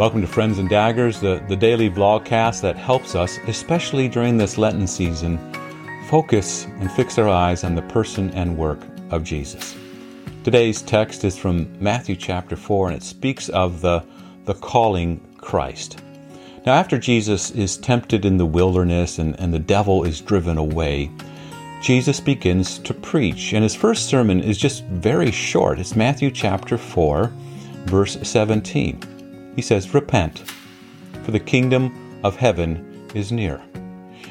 Welcome to Friends and Daggers, the, the daily vlogcast that helps us, especially during this Lenten season, focus and fix our eyes on the person and work of Jesus. Today's text is from Matthew chapter 4, and it speaks of the, the calling Christ. Now, after Jesus is tempted in the wilderness and, and the devil is driven away, Jesus begins to preach, and his first sermon is just very short. It's Matthew chapter 4, verse 17. He says, Repent, for the kingdom of heaven is near.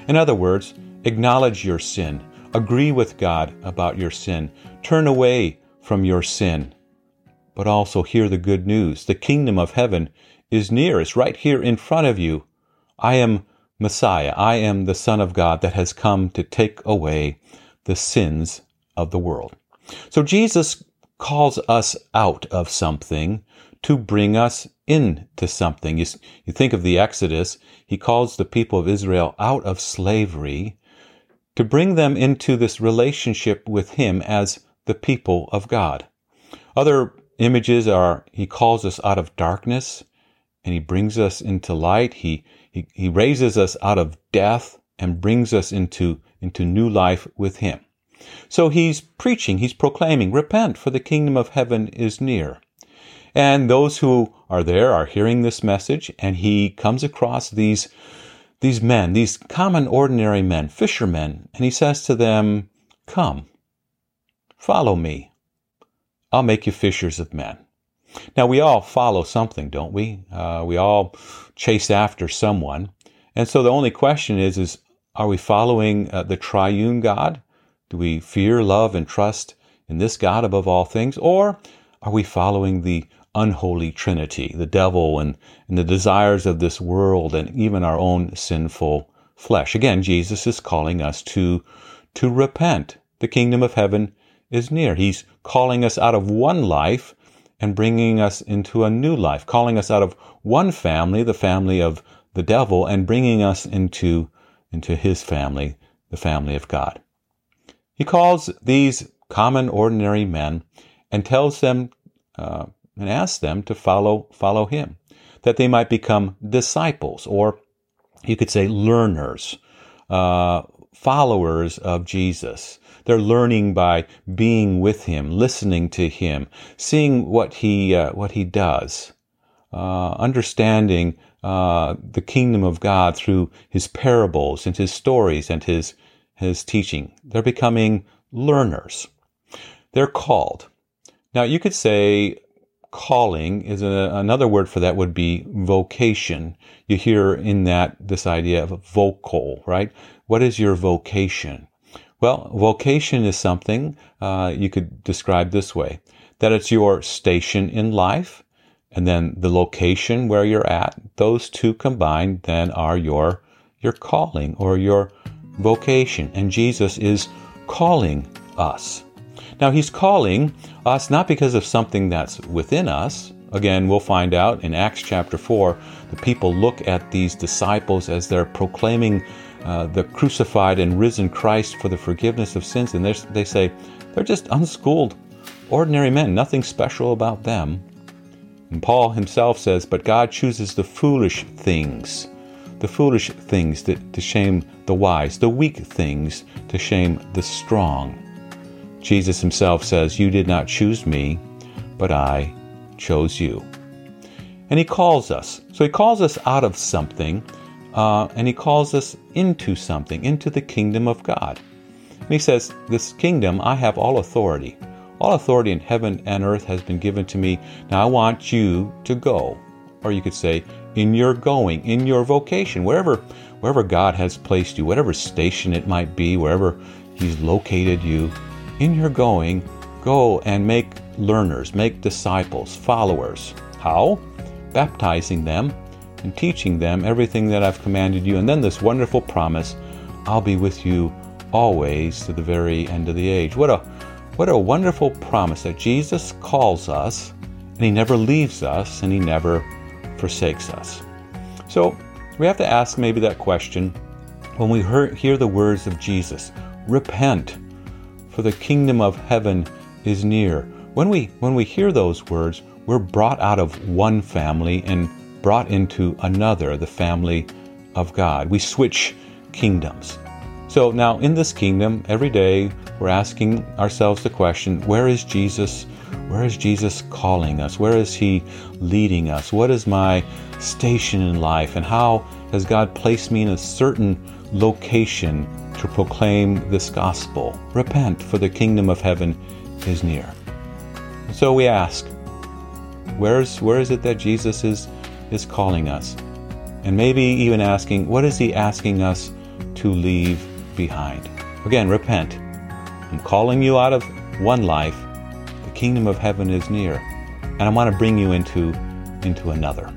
In other words, acknowledge your sin, agree with God about your sin, turn away from your sin, but also hear the good news. The kingdom of heaven is near. It's right here in front of you. I am Messiah. I am the Son of God that has come to take away the sins of the world. So Jesus calls us out of something to bring us into something. You, you think of the Exodus, he calls the people of Israel out of slavery to bring them into this relationship with him as the people of God. Other images are he calls us out of darkness and he brings us into light. He, he, he raises us out of death and brings us into, into new life with him. So he's preaching, he's proclaiming, repent for the kingdom of heaven is near. And those who are there are hearing this message, and he comes across these, these men, these common, ordinary men, fishermen, and he says to them, Come, follow me. I'll make you fishers of men. Now, we all follow something, don't we? Uh, we all chase after someone. And so the only question is, is are we following uh, the triune God? Do we fear, love, and trust in this God above all things? Or are we following the unholy trinity, the devil and, and the desires of this world and even our own sinful flesh. Again, Jesus is calling us to, to repent. The kingdom of heaven is near. He's calling us out of one life and bringing us into a new life, calling us out of one family, the family of the devil, and bringing us into, into his family, the family of God. He calls these common, ordinary men and tells them uh, and ask them to follow follow him, that they might become disciples, or you could say learners, uh, followers of Jesus. They're learning by being with him, listening to him, seeing what he uh, what he does, uh, understanding uh, the kingdom of God through his parables and his stories and his his teaching. They're becoming learners. They're called. Now you could say calling is a, another word for that would be vocation. You hear in that this idea of vocal, right? What is your vocation? Well, vocation is something uh, you could describe this way: that it's your station in life, and then the location where you're at. Those two combined then are your your calling or your vocation, and Jesus is calling us. Now, he's calling us not because of something that's within us. Again, we'll find out in Acts chapter 4, the people look at these disciples as they're proclaiming uh, the crucified and risen Christ for the forgiveness of sins, and they say, they're just unschooled, ordinary men, nothing special about them. And Paul himself says, But God chooses the foolish things, the foolish things to, to shame the wise, the weak things to shame the strong. Jesus himself says, You did not choose me, but I chose you. And he calls us. So he calls us out of something, uh, and he calls us into something, into the kingdom of God. And he says, This kingdom, I have all authority. All authority in heaven and earth has been given to me. Now I want you to go. Or you could say, in your going, in your vocation, wherever, wherever God has placed you, whatever station it might be, wherever He's located you, in your going, go and make learners, make disciples, followers. How? Baptizing them and teaching them everything that I've commanded you. And then this wonderful promise I'll be with you always to the very end of the age. What a what a wonderful promise that Jesus calls us and he never leaves us and he never forsakes us. So we have to ask maybe that question when we hear the words of Jesus repent for the kingdom of heaven is near. When we when we hear those words, we're brought out of one family and brought into another, the family of God. We switch kingdoms. So now in this kingdom, every day we're asking ourselves the question where is Jesus? Where is Jesus calling us? Where is He leading us? What is my station in life? And how has God placed me in a certain location to proclaim this gospel? Repent, for the kingdom of heaven is near. So we ask, where's, where is it that Jesus is, is calling us? And maybe even asking, what is He asking us to leave behind? Again, repent. I'm calling you out of one life. The kingdom of heaven is near. And I want to bring you into, into another.